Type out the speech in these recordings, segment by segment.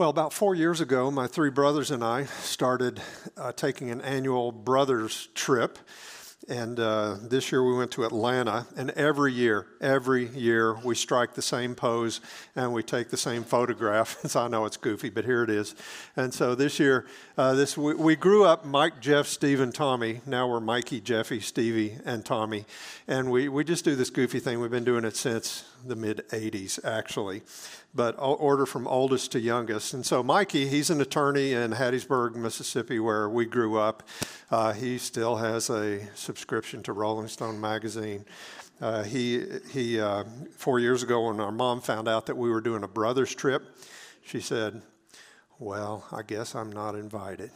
Well, about four years ago, my three brothers and I started uh, taking an annual brothers trip. And uh, this year we went to Atlanta, and every year, every year, we strike the same pose and we take the same photograph. so I know it's goofy, but here it is. And so this year, uh, this we, we, grew up Mike, Jeff, Steve, and Tommy. Now we're Mikey, Jeffy, Stevie, and Tommy. And we, we just do this goofy thing. We've been doing it since the mid 80s, actually but order from oldest to youngest. And so Mikey, he's an attorney in Hattiesburg, Mississippi, where we grew up. Uh, he still has a subscription to Rolling Stone magazine. Uh, he, he uh, four years ago, when our mom found out that we were doing a brothers trip, she said, Well, I guess I'm not invited.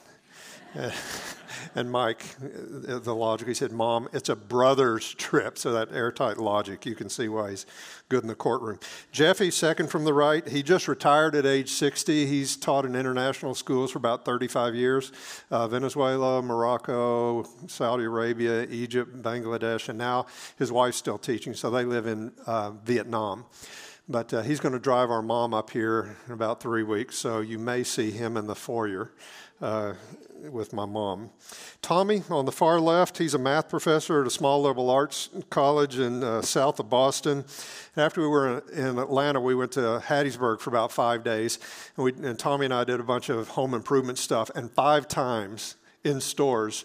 And Mike, the logic, he said, Mom, it's a brother's trip. So that airtight logic, you can see why he's good in the courtroom. Jeffy, second from the right, he just retired at age 60. He's taught in international schools for about 35 years uh, Venezuela, Morocco, Saudi Arabia, Egypt, Bangladesh, and now his wife's still teaching. So they live in uh, Vietnam. But uh, he's going to drive our mom up here in about three weeks, so you may see him in the foyer. Uh, with my mom. Tommy, on the far left, he's a math professor at a small liberal arts college in uh, south of Boston. After we were in Atlanta, we went to Hattiesburg for about five days, and, we, and Tommy and I did a bunch of home improvement stuff. And five times in stores,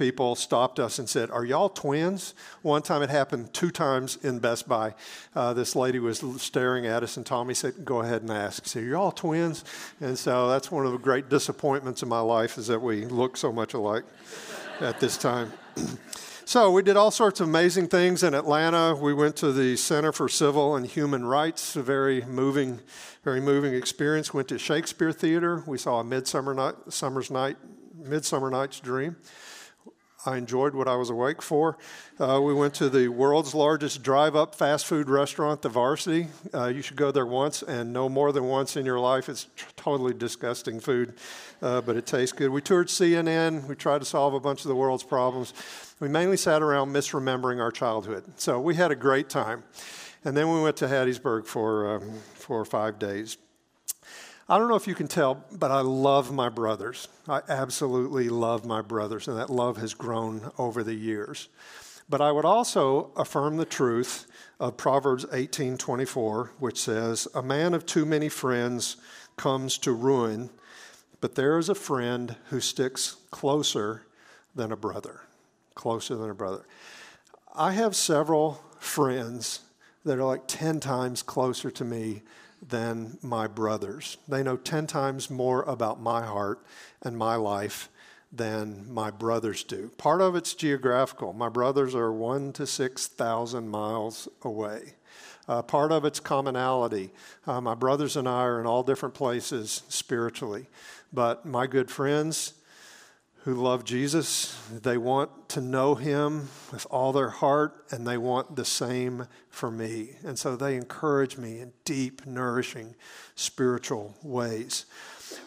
people stopped us and said, Are y'all twins? One time it happened two times in Best Buy. Uh, this lady was staring at us, and Tommy said, Go ahead and ask. So, You're all twins? And so that's one of the great disappointments in my life is that we look so much alike at this time. So we did all sorts of amazing things in Atlanta. We went to the Center for Civil and Human Rights, a very moving, very moving experience. Went to Shakespeare Theater. We saw a Midsummer Night, Summer's Night, Midsummer Night's Dream. I enjoyed what I was awake for. Uh, we went to the world's largest drive up fast food restaurant, the Varsity. Uh, you should go there once and no more than once in your life. It's tr- totally disgusting food, uh, but it tastes good. We toured CNN. We tried to solve a bunch of the world's problems. We mainly sat around misremembering our childhood. So we had a great time. And then we went to Hattiesburg for, um, for five days. I don't know if you can tell, but I love my brothers. I absolutely love my brothers, and that love has grown over the years. But I would also affirm the truth of Proverbs 18:24, which says, "A man of too many friends comes to ruin, but there is a friend who sticks closer than a brother." Closer than a brother. I have several friends that are like 10 times closer to me than my brothers. They know 10 times more about my heart and my life than my brothers do. Part of it's geographical. My brothers are one to 6,000 miles away. Uh, part of it's commonality. Uh, my brothers and I are in all different places spiritually. But my good friends, who love Jesus. They want to know him with all their heart, and they want the same for me. And so they encourage me in deep, nourishing spiritual ways.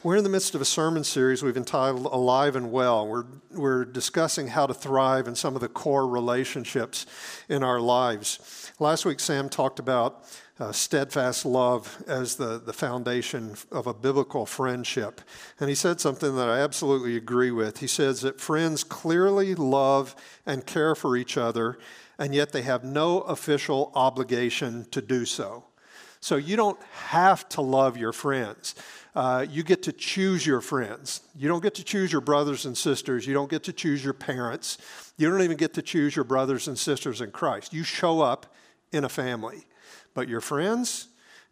We're in the midst of a sermon series we've entitled Alive and Well. We're, we're discussing how to thrive in some of the core relationships in our lives. Last week, Sam talked about uh, steadfast love as the, the foundation of a biblical friendship. And he said something that I absolutely agree with. He says that friends clearly love and care for each other, and yet they have no official obligation to do so. So you don't have to love your friends. Uh, you get to choose your friends. You don't get to choose your brothers and sisters. You don't get to choose your parents. You don't even get to choose your brothers and sisters in Christ. You show up in a family. But your friends,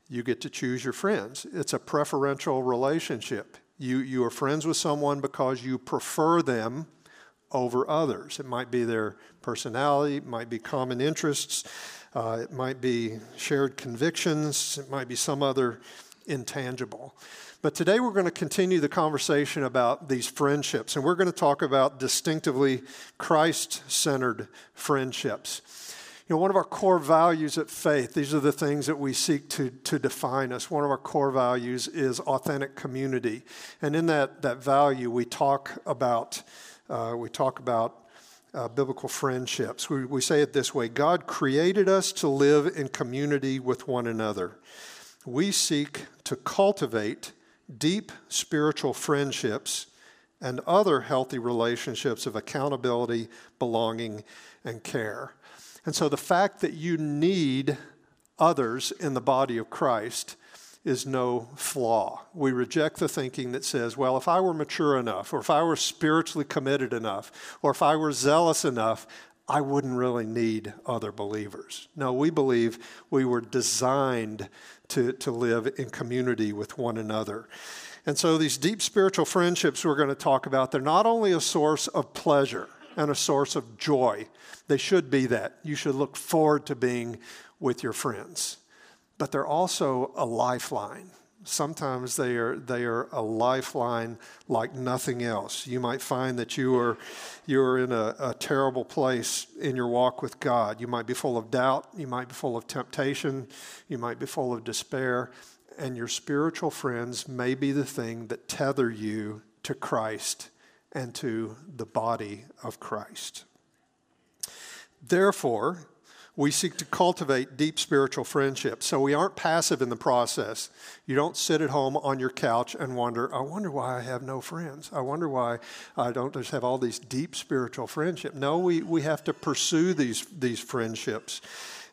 you get to choose your friends. It's a preferential relationship. You, you are friends with someone because you prefer them over others. It might be their personality, it might be common interests, uh, it might be shared convictions, it might be some other intangible. But today we're going to continue the conversation about these friendships, and we're going to talk about distinctively Christ centered friendships. Know, one of our core values at faith, these are the things that we seek to, to define us. One of our core values is authentic community. And in that, that value, we talk about, uh, we talk about uh, biblical friendships. We, we say it this way God created us to live in community with one another. We seek to cultivate deep spiritual friendships, and other healthy relationships of accountability, belonging, and care. And so the fact that you need others in the body of Christ is no flaw. We reject the thinking that says, well, if I were mature enough, or if I were spiritually committed enough, or if I were zealous enough, I wouldn't really need other believers. No, we believe we were designed to, to live in community with one another. And so these deep spiritual friendships we're going to talk about, they're not only a source of pleasure and a source of joy, they should be that. You should look forward to being with your friends but they're also a lifeline. Sometimes they are, they are a lifeline like nothing else. You might find that you are, you are in a, a terrible place in your walk with God. You might be full of doubt, you might be full of temptation, you might be full of despair, and your spiritual friends may be the thing that tether you to Christ and to the body of Christ. Therefore, we seek to cultivate deep spiritual friendships. So we aren't passive in the process. You don't sit at home on your couch and wonder, I wonder why I have no friends. I wonder why I don't just have all these deep spiritual friendships. No, we, we have to pursue these, these friendships.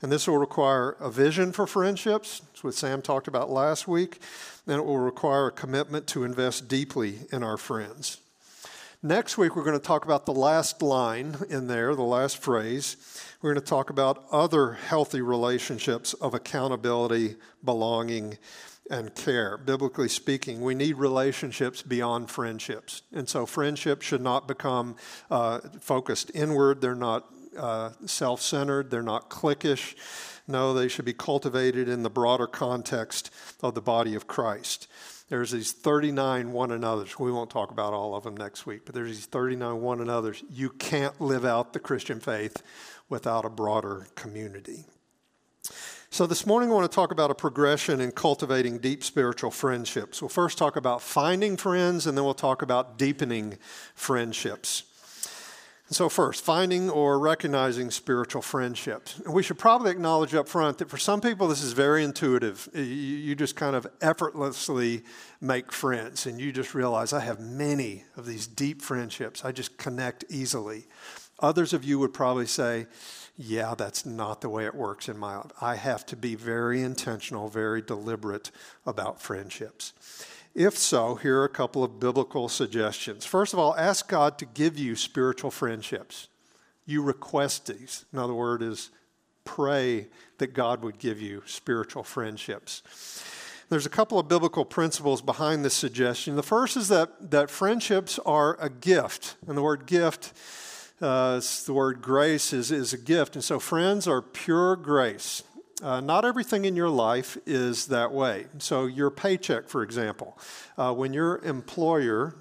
And this will require a vision for friendships. That's what Sam talked about last week. And it will require a commitment to invest deeply in our friends. Next week, we're going to talk about the last line in there, the last phrase. We're going to talk about other healthy relationships of accountability, belonging, and care. Biblically speaking, we need relationships beyond friendships. And so, friendships should not become uh, focused inward, they're not uh, self centered, they're not cliquish. No, they should be cultivated in the broader context of the body of Christ. There's these 39 one another's. We won't talk about all of them next week, but there's these 39 one another's. You can't live out the Christian faith without a broader community. So, this morning I want to talk about a progression in cultivating deep spiritual friendships. We'll first talk about finding friends, and then we'll talk about deepening friendships. So, first, finding or recognizing spiritual friendships. And we should probably acknowledge up front that for some people, this is very intuitive. You just kind of effortlessly make friends, and you just realize I have many of these deep friendships. I just connect easily. Others of you would probably say, yeah, that's not the way it works in my life. I have to be very intentional, very deliberate about friendships. If so, here are a couple of biblical suggestions. First of all, ask God to give you spiritual friendships. You request these. Another word is pray that God would give you spiritual friendships. There's a couple of biblical principles behind this suggestion. The first is that, that friendships are a gift. And the word gift, uh, the word grace is, is a gift. And so friends are pure grace. Uh, not everything in your life is that way. So, your paycheck, for example, uh, when your employer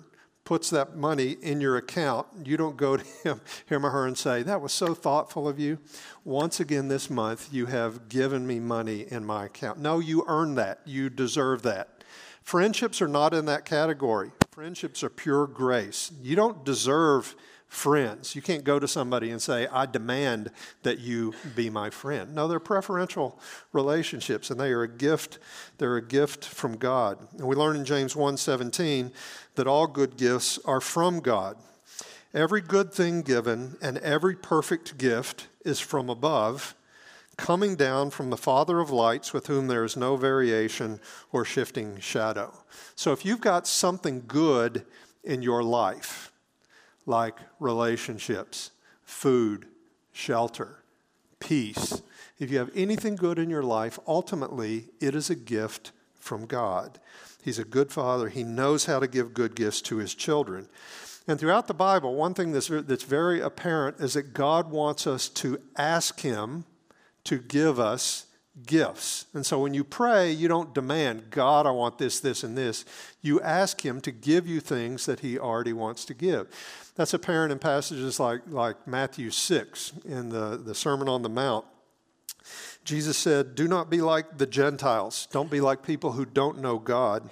puts that money in your account, you don't go to him, him or her and say, That was so thoughtful of you. Once again this month, you have given me money in my account. No, you earn that. You deserve that. Friendships are not in that category. Friendships are pure grace. You don't deserve friends. You can't go to somebody and say, I demand that you be my friend. No, they're preferential relationships and they are a gift. They're a gift from God. And we learn in James 1:17 that all good gifts are from God. Every good thing given and every perfect gift is from above, coming down from the Father of lights, with whom there is no variation or shifting shadow. So if you've got something good in your life, like relationships, food, shelter, peace. If you have anything good in your life, ultimately it is a gift from God. He's a good father. He knows how to give good gifts to his children. And throughout the Bible, one thing that's, that's very apparent is that God wants us to ask Him to give us gifts. And so when you pray, you don't demand, God, I want this, this, and this. You ask Him to give you things that He already wants to give. That's apparent in passages like, like Matthew 6 in the, the Sermon on the Mount. Jesus said, Do not be like the Gentiles. Don't be like people who don't know God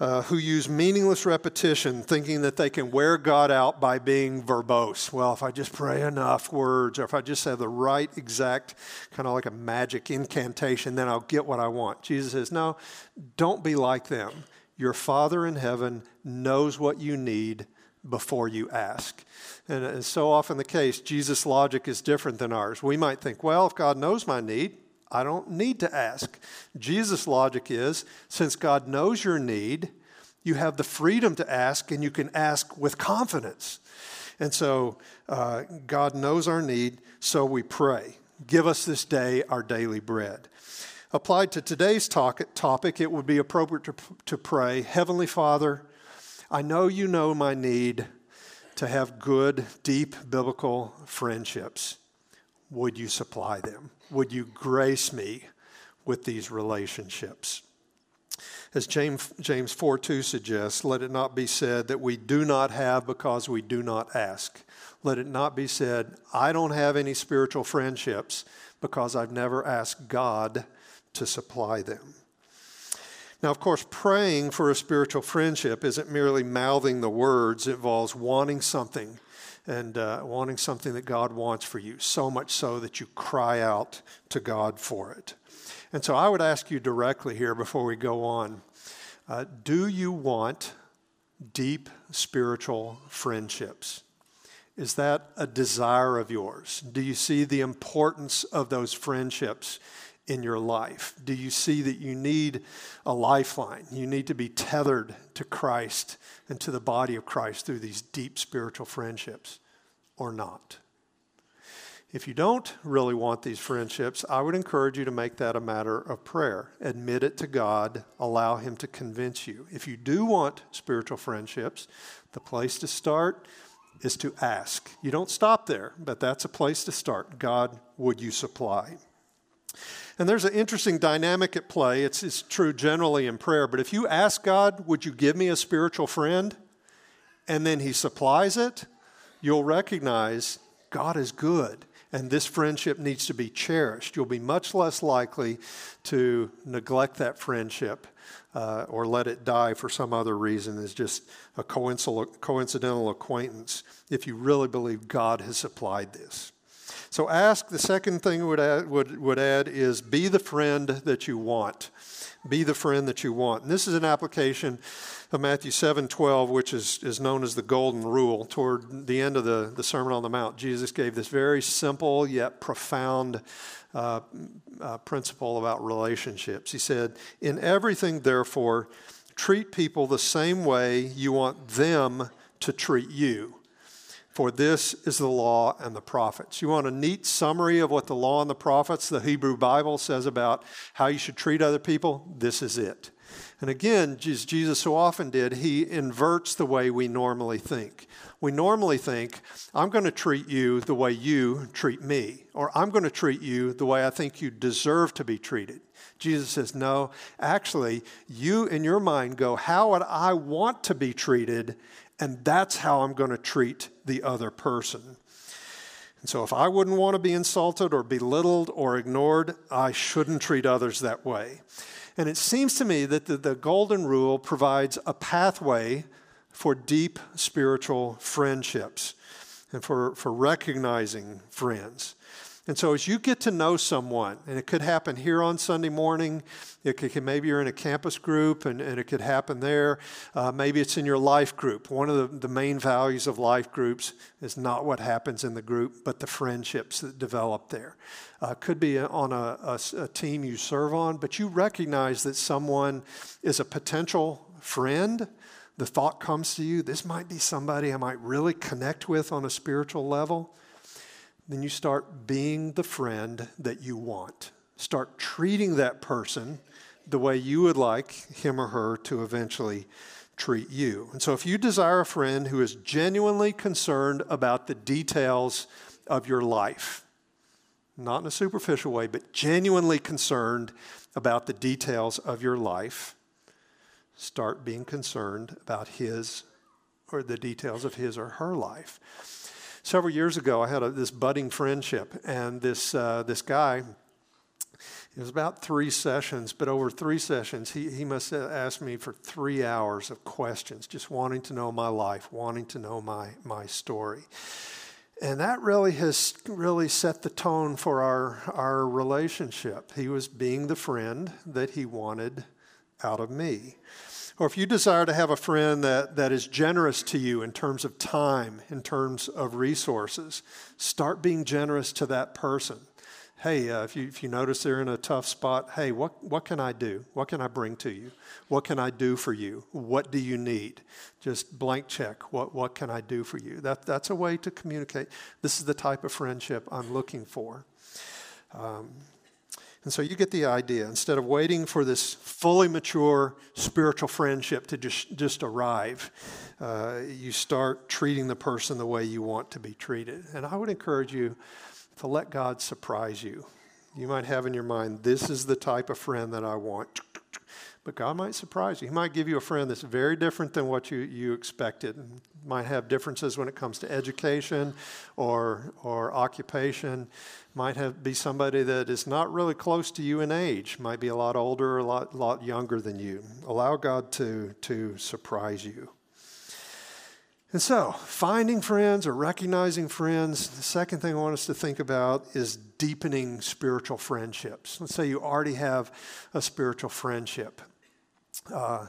uh, who use meaningless repetition, thinking that they can wear God out by being verbose. Well, if I just pray enough words, or if I just have the right exact, kind of like a magic incantation, then I'll get what I want. Jesus says, No, don't be like them. Your Father in heaven knows what you need before you ask. And it's so often the case, Jesus' logic is different than ours. We might think, well, if God knows my need, I don't need to ask. Jesus' logic is since God knows your need, you have the freedom to ask and you can ask with confidence. And so uh, God knows our need, so we pray. Give us this day our daily bread. Applied to today's talk, topic, it would be appropriate to, to pray Heavenly Father, I know you know my need to have good, deep biblical friendships. Would you supply them? Would you grace me with these relationships? As James, James 4 2 suggests, let it not be said that we do not have because we do not ask. Let it not be said, I don't have any spiritual friendships because I've never asked God to supply them. Now, of course, praying for a spiritual friendship isn't merely mouthing the words, it involves wanting something and uh, wanting something that God wants for you, so much so that you cry out to God for it. And so I would ask you directly here before we go on uh, do you want deep spiritual friendships? Is that a desire of yours? Do you see the importance of those friendships in your life? Do you see that you need a lifeline? You need to be tethered to Christ and to the body of Christ through these deep spiritual friendships or not? If you don't really want these friendships, I would encourage you to make that a matter of prayer. Admit it to God, allow Him to convince you. If you do want spiritual friendships, the place to start is to ask. You don't stop there, but that's a place to start. God, would you supply? And there's an interesting dynamic at play. It's, it's true generally in prayer, but if you ask God, would you give me a spiritual friend? And then He supplies it, you'll recognize God is good and this friendship needs to be cherished. You'll be much less likely to neglect that friendship uh, or let it die for some other reason as just a coincidental acquaintance if you really believe God has supplied this. So ask, the second thing would add, would, would add is be the friend that you want. Be the friend that you want. And this is an application of Matthew 7 12, which is, is known as the Golden Rule. Toward the end of the, the Sermon on the Mount, Jesus gave this very simple yet profound uh, uh, principle about relationships. He said, In everything, therefore, treat people the same way you want them to treat you. For this is the law and the prophets. You want a neat summary of what the law and the prophets, the Hebrew Bible, says about how you should treat other people? This is it. And again, as Jesus so often did, he inverts the way we normally think. We normally think, I'm going to treat you the way you treat me, or I'm going to treat you the way I think you deserve to be treated. Jesus says, No, actually, you in your mind go, How would I want to be treated? And that's how I'm going to treat the other person. And so, if I wouldn't want to be insulted or belittled or ignored, I shouldn't treat others that way. And it seems to me that the, the golden rule provides a pathway for deep spiritual friendships and for, for recognizing friends. And so, as you get to know someone, and it could happen here on Sunday morning, it could, maybe you're in a campus group and, and it could happen there. Uh, maybe it's in your life group. One of the, the main values of life groups is not what happens in the group, but the friendships that develop there. Uh, could be on a, a, a team you serve on, but you recognize that someone is a potential friend the thought comes to you, this might be somebody I might really connect with on a spiritual level then you start being the friend that you want. Start treating that person the way you would like him or her to eventually treat you. And so, if you desire a friend who is genuinely concerned about the details of your life, not in a superficial way, but genuinely concerned about the details of your life, start being concerned about his or the details of his or her life several years ago, I had a, this budding friendship, and this uh, this guy. It was about three sessions, but over three sessions, he, he must have asked me for three hours of questions, just wanting to know my life, wanting to know my, my story. And that really has really set the tone for our, our relationship. He was being the friend that he wanted out of me. Or if you desire to have a friend that, that is generous to you in terms of time, in terms of resources, start being generous to that person. Hey, uh, if, you, if you notice they're in a tough spot, hey, what, what can I do? What can I bring to you? What can I do for you? What do you need? Just blank check. What, what can I do for you? That, that's a way to communicate. This is the type of friendship I'm looking for. Um, and so you get the idea. Instead of waiting for this fully mature spiritual friendship to just, just arrive, uh, you start treating the person the way you want to be treated. And I would encourage you to let God surprise you. You might have in your mind, this is the type of friend that I want. But God might surprise you. He might give you a friend that's very different than what you, you expected. Might have differences when it comes to education or, or occupation. Might have, be somebody that is not really close to you in age. Might be a lot older or a lot, lot younger than you. Allow God to, to surprise you. And so, finding friends or recognizing friends, the second thing I want us to think about is deepening spiritual friendships. Let's say you already have a spiritual friendship. Uh,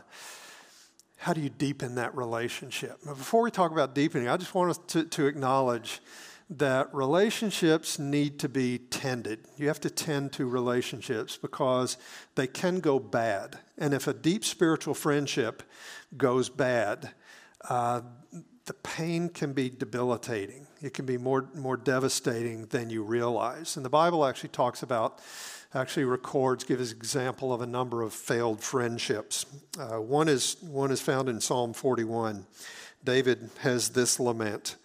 how do you deepen that relationship? Before we talk about deepening, I just want us to, to acknowledge that relationships need to be tended. You have to tend to relationships because they can go bad. And if a deep spiritual friendship goes bad, uh, the pain can be debilitating. It can be more, more devastating than you realize. And the Bible actually talks about actually records, gives example of a number of failed friendships. Uh, one, is, one is found in Psalm 41. David has this lament.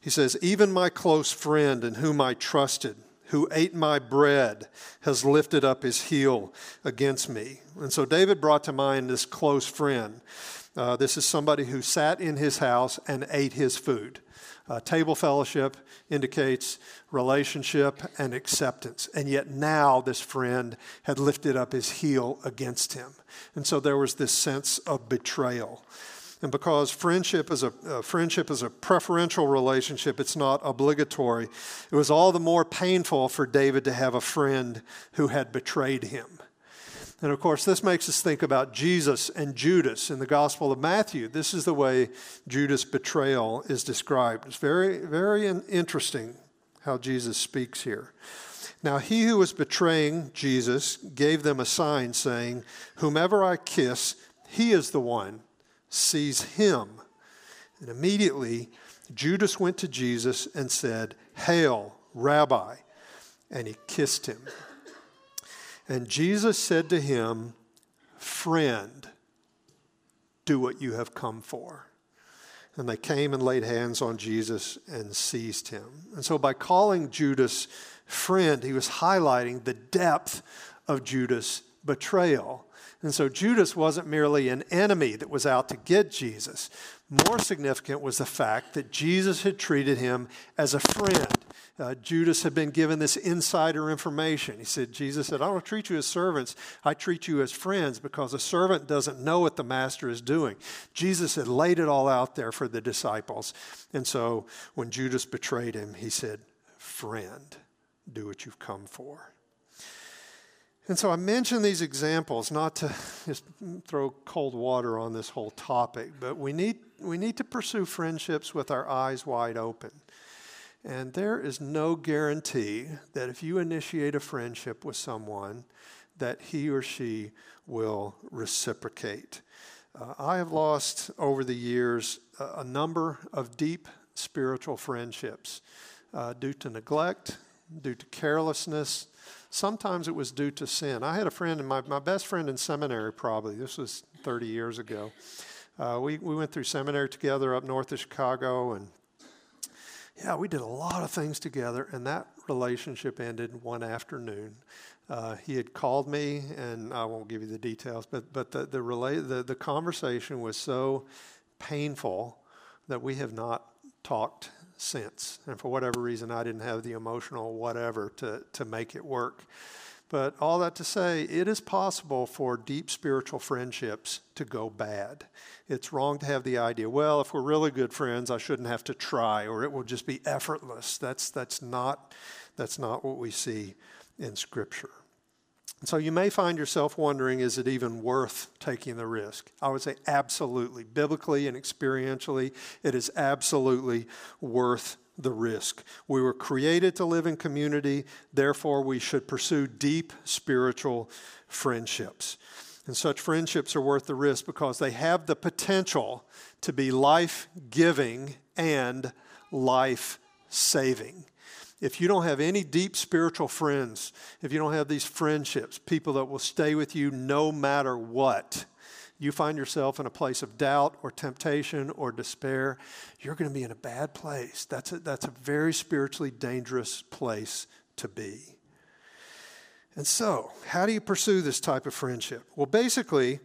He says, Even my close friend in whom I trusted, who ate my bread, has lifted up his heel against me. And so David brought to mind this close friend. Uh, this is somebody who sat in his house and ate his food. Uh, table fellowship indicates relationship and acceptance. And yet now this friend had lifted up his heel against him. And so there was this sense of betrayal. And because friendship is a uh, friendship is a preferential relationship, it's not obligatory. It was all the more painful for David to have a friend who had betrayed him. And of course, this makes us think about Jesus and Judas in the Gospel of Matthew. This is the way Judas' betrayal is described. It's very, very interesting how Jesus speaks here. Now, he who was betraying Jesus gave them a sign saying, Whomever I kiss, he is the one. Seize him. And immediately, Judas went to Jesus and said, Hail, Rabbi. And he kissed him. And Jesus said to him, Friend, do what you have come for. And they came and laid hands on Jesus and seized him. And so, by calling Judas friend, he was highlighting the depth of Judas' betrayal. And so, Judas wasn't merely an enemy that was out to get Jesus. More significant was the fact that Jesus had treated him as a friend uh, Judas had been given this insider information. He said, Jesus said, I don't treat you as servants, I treat you as friends because a servant doesn't know what the master is doing. Jesus had laid it all out there for the disciples. And so when Judas betrayed him, he said, Friend, do what you've come for. And so I mention these examples not to just throw cold water on this whole topic, but we need, we need to pursue friendships with our eyes wide open. And there is no guarantee that if you initiate a friendship with someone, that he or she will reciprocate. Uh, I have lost over the years a, number of deep spiritual friendships uh, due to neglect, due to carelessness. Sometimes it was due to sin. I had a friend, my, my best friend in seminary, probably, this was 30 years ago. Uh, we, we went through seminary together up north of Chicago, and yeah, we did a lot of things together, and that relationship ended one afternoon. Uh, he had called me, and I won't give you the details, but but the the, relay, the the conversation was so painful that we have not talked since. And for whatever reason, I didn't have the emotional whatever to to make it work. But all that to say, it is possible for deep spiritual friendships to go bad. It's wrong to have the idea, well, if we're really good friends, I shouldn't have to try, or it will just be effortless. That's, that's, not, that's not what we see in Scripture. So you may find yourself wondering is it even worth taking the risk? I would say absolutely. Biblically and experientially, it is absolutely worth the risk. We were created to live in community, therefore, we should pursue deep spiritual friendships. And such friendships are worth the risk because they have the potential to be life giving and life saving if you don't have any deep spiritual friends, if you don't have these friendships, people that will stay with you no matter what, you find yourself in a place of doubt or temptation or despair, you're going to be in a bad place. That's a, that's a very spiritually dangerous place to be. And so, how do you pursue this type of friendship? Well, basically,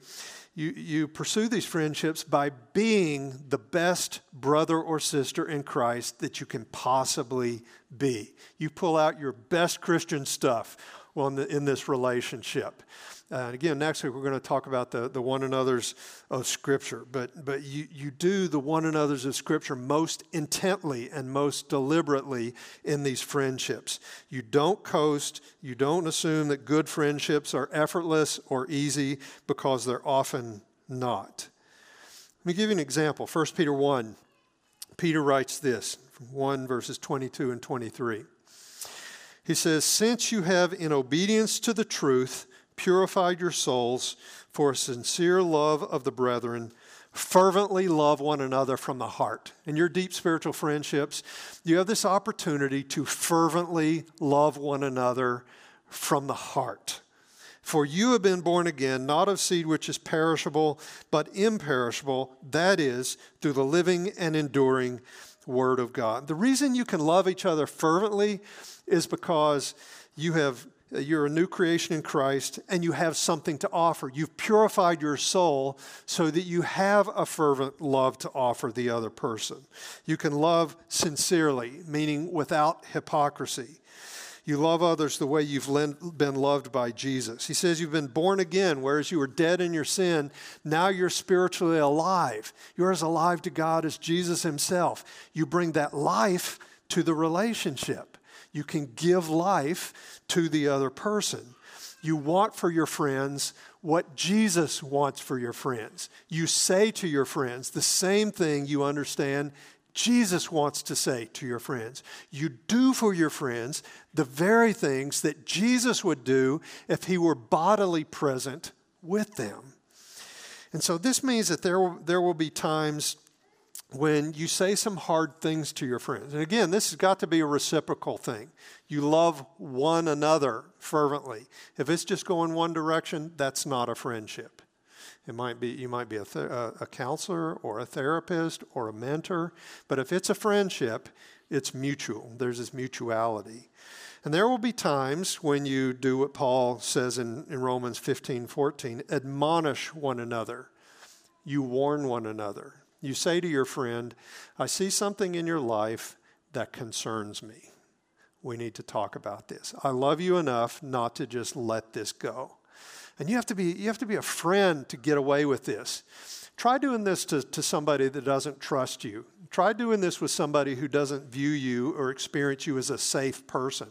you, you pursue these friendships by being the best brother or sister in Christ that you can possibly be. You pull out your best Christian stuff in this relationship. Uh, and again, next week we're going to talk about the, the one another's of Scripture. But, but you, you do the one another's of Scripture most intently and most deliberately in these friendships. You don't coast, you don't assume that good friendships are effortless or easy because they're often not. Let me give you an example. 1 Peter 1, Peter writes this 1 verses 22 and 23. He says, Since you have, in obedience to the truth, purified your souls for a sincere love of the brethren. Fervently love one another from the heart. In your deep spiritual friendships, you have this opportunity to fervently love one another from the heart. For you have been born again, not of seed which is perishable, but imperishable, that is, through the living and enduring Word of God. The reason you can love each other fervently is because you have you're a new creation in Christ and you have something to offer. You've purified your soul so that you have a fervent love to offer the other person. You can love sincerely, meaning without hypocrisy. You love others the way you've been loved by Jesus. He says you've been born again, whereas you were dead in your sin. Now you're spiritually alive. You're as alive to God as Jesus Himself. You bring that life to the relationship. You can give life to the other person. You want for your friends what Jesus wants for your friends. You say to your friends the same thing you understand Jesus wants to say to your friends. You do for your friends the very things that Jesus would do if he were bodily present with them. And so this means that there will, there will be times when you say some hard things to your friends. And again, this has got to be a reciprocal thing. You love one another fervently. If it's just going one direction, that's not a friendship. It might be you might be a, th- uh, a counselor or a therapist or a mentor, but if it's a friendship, it's mutual. There's this mutuality. And there will be times when you do what Paul says in, in Romans 15 14 admonish one another, you warn one another. You say to your friend, I see something in your life that concerns me. We need to talk about this. I love you enough not to just let this go. And you have to be, you have to be a friend to get away with this. Try doing this to, to somebody that doesn't trust you. Try doing this with somebody who doesn't view you or experience you as a safe person.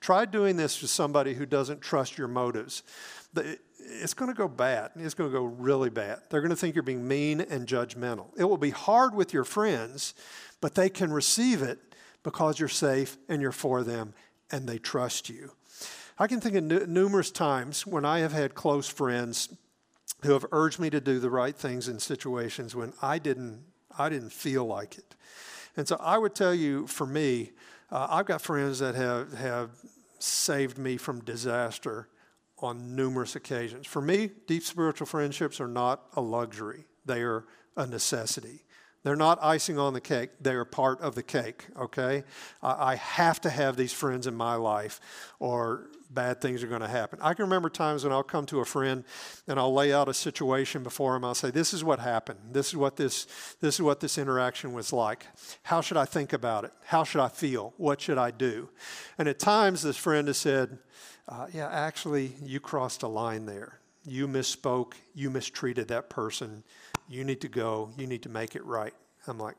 Try doing this with somebody who doesn't trust your motives it's going to go bad. It's going to go really bad. They're going to think you're being mean and judgmental. It will be hard with your friends, but they can receive it because you're safe and you're for them and they trust you. I can think of n- numerous times when I have had close friends who have urged me to do the right things in situations when I didn't, I didn't feel like it. And so I would tell you, for me, uh, I've got friends that have, have saved me from disaster on numerous occasions. For me, deep spiritual friendships are not a luxury, they are a necessity. They're not icing on the cake, they are part of the cake, okay? I have to have these friends in my life or bad things are going to happen. I can remember times when I'll come to a friend and I'll lay out a situation before him. I'll say, "This is what happened. This is what this this is what this interaction was like. How should I think about it? How should I feel? What should I do?" And at times this friend has said, uh, yeah, actually, you crossed a line there. You misspoke. You mistreated that person. You need to go. You need to make it right. I'm like,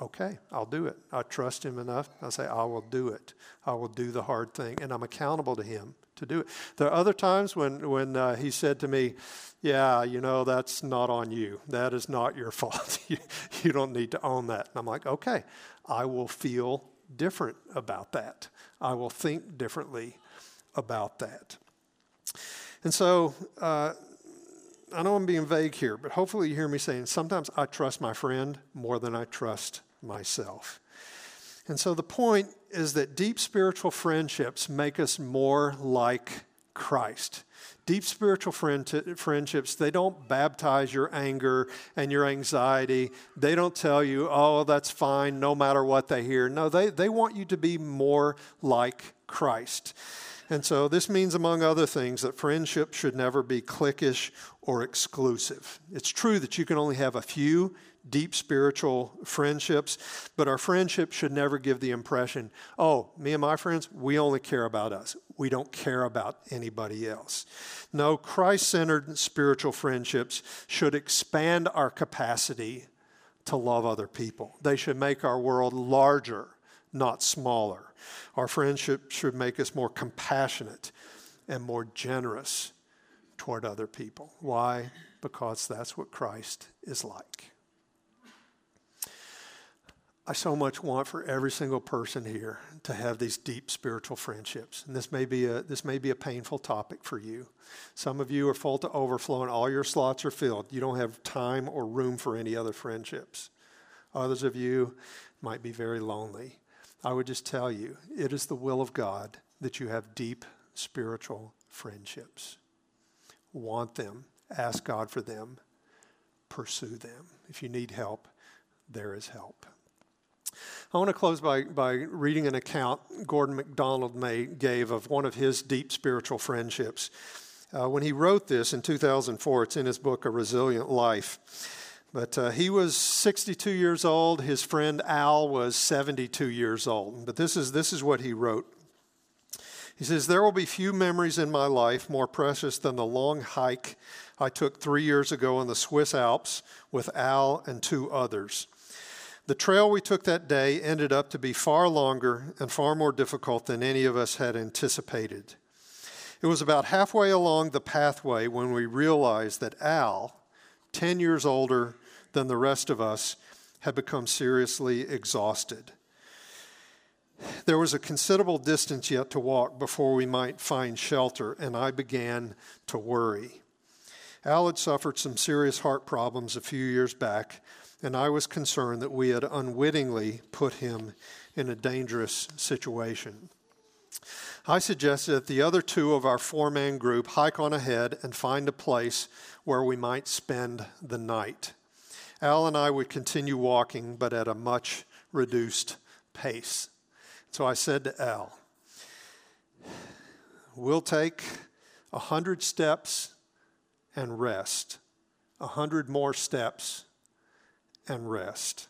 okay, I'll do it. I trust him enough. I say, I will do it. I will do the hard thing. And I'm accountable to him to do it. There are other times when, when uh, he said to me, Yeah, you know, that's not on you. That is not your fault. you, you don't need to own that. And I'm like, Okay, I will feel different about that. I will think differently about that. And so, uh, I know I'm being vague here, but hopefully you hear me saying sometimes I trust my friend more than I trust myself. And so the point is that deep spiritual friendships make us more like Christ. Deep spiritual friend friendships, they don't baptize your anger and your anxiety. They don't tell you, oh, that's fine no matter what they hear. No, they, they want you to be more like Christ. And so this means, among other things, that friendship should never be cliquish or exclusive. It's true that you can only have a few deep spiritual friendships, but our friendship should never give the impression, oh, me and my friends, we only care about us. We don't care about anybody else. No, Christ centered spiritual friendships should expand our capacity to love other people. They should make our world larger, not smaller. Our friendship should make us more compassionate and more generous toward other people. Why? Because that's what Christ is like. I so much want for every single person here to have these deep spiritual friendships. And this may be a this may be a painful topic for you. Some of you are full to overflowing, all your slots are filled. You don't have time or room for any other friendships. Others of you might be very lonely. I would just tell you, it is the will of God that you have deep spiritual friendships. Want them, ask God for them, pursue them. If you need help, there is help. I want to close by, by reading an account Gordon MacDonald gave of one of his deep spiritual friendships. Uh, when he wrote this in 2004, it's in his book, A Resilient Life. But uh, he was 62 years old. His friend Al was 72 years old. But this is, this is what he wrote. He says, There will be few memories in my life more precious than the long hike I took three years ago in the Swiss Alps with Al and two others. The trail we took that day ended up to be far longer and far more difficult than any of us had anticipated. It was about halfway along the pathway when we realized that Al, 10 years older than the rest of us, had become seriously exhausted. There was a considerable distance yet to walk before we might find shelter, and I began to worry. Al had suffered some serious heart problems a few years back, and I was concerned that we had unwittingly put him in a dangerous situation. I suggested that the other two of our four man group hike on ahead and find a place where we might spend the night. Al and I would continue walking, but at a much reduced pace. So I said to Al, We'll take a hundred steps and rest, a hundred more steps and rest.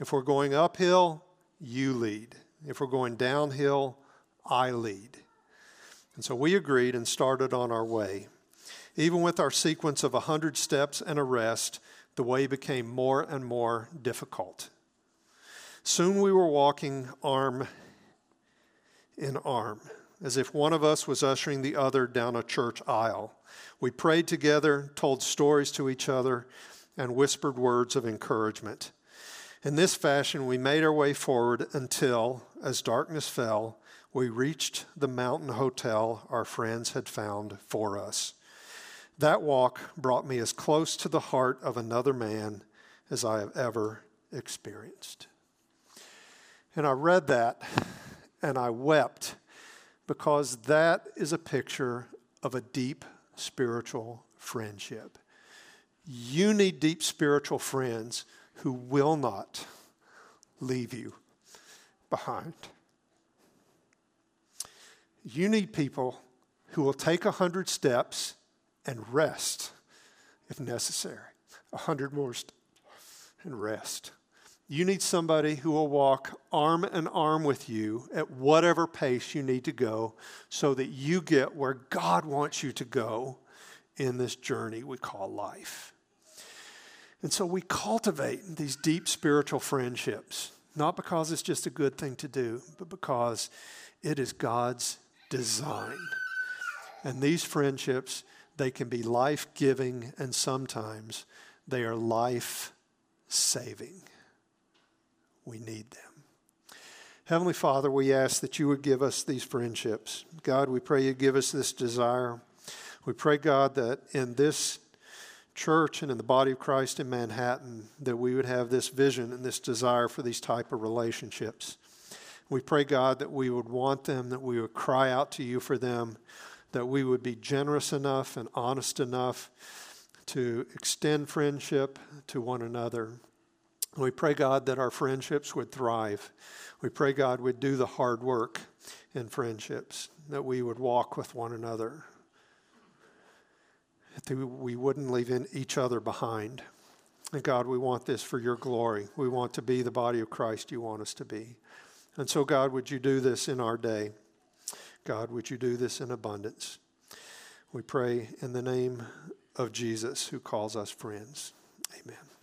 If we're going uphill, you lead. If we're going downhill, I lead. And so we agreed and started on our way. Even with our sequence of a 100 steps and a rest, the way became more and more difficult. Soon we were walking arm in arm, as if one of us was ushering the other down a church aisle. We prayed together, told stories to each other, and whispered words of encouragement. In this fashion, we made our way forward until, as darkness fell, we reached the mountain hotel our friends had found for us. That walk brought me as close to the heart of another man as I have ever experienced. And I read that and I wept because that is a picture of a deep spiritual friendship. You need deep spiritual friends who will not leave you behind. You need people who will take a hundred steps and rest if necessary. A hundred more steps and rest. You need somebody who will walk arm in arm with you at whatever pace you need to go so that you get where God wants you to go in this journey we call life. And so we cultivate these deep spiritual friendships, not because it's just a good thing to do, but because it is God's design. And these friendships, they can be life giving and sometimes they are life saving. We need them. Heavenly Father, we ask that you would give us these friendships. God, we pray you give us this desire. We pray, God, that in this church and in the body of Christ in Manhattan that we would have this vision and this desire for these type of relationships. We pray God that we would want them, that we would cry out to you for them, that we would be generous enough and honest enough to extend friendship to one another. We pray God that our friendships would thrive. We pray God we'd do the hard work in friendships, that we would walk with one another, that we wouldn't leave each other behind. And God, we want this for your glory. We want to be the body of Christ you want us to be. And so, God, would you do this in our day? God, would you do this in abundance? We pray in the name of Jesus, who calls us friends. Amen.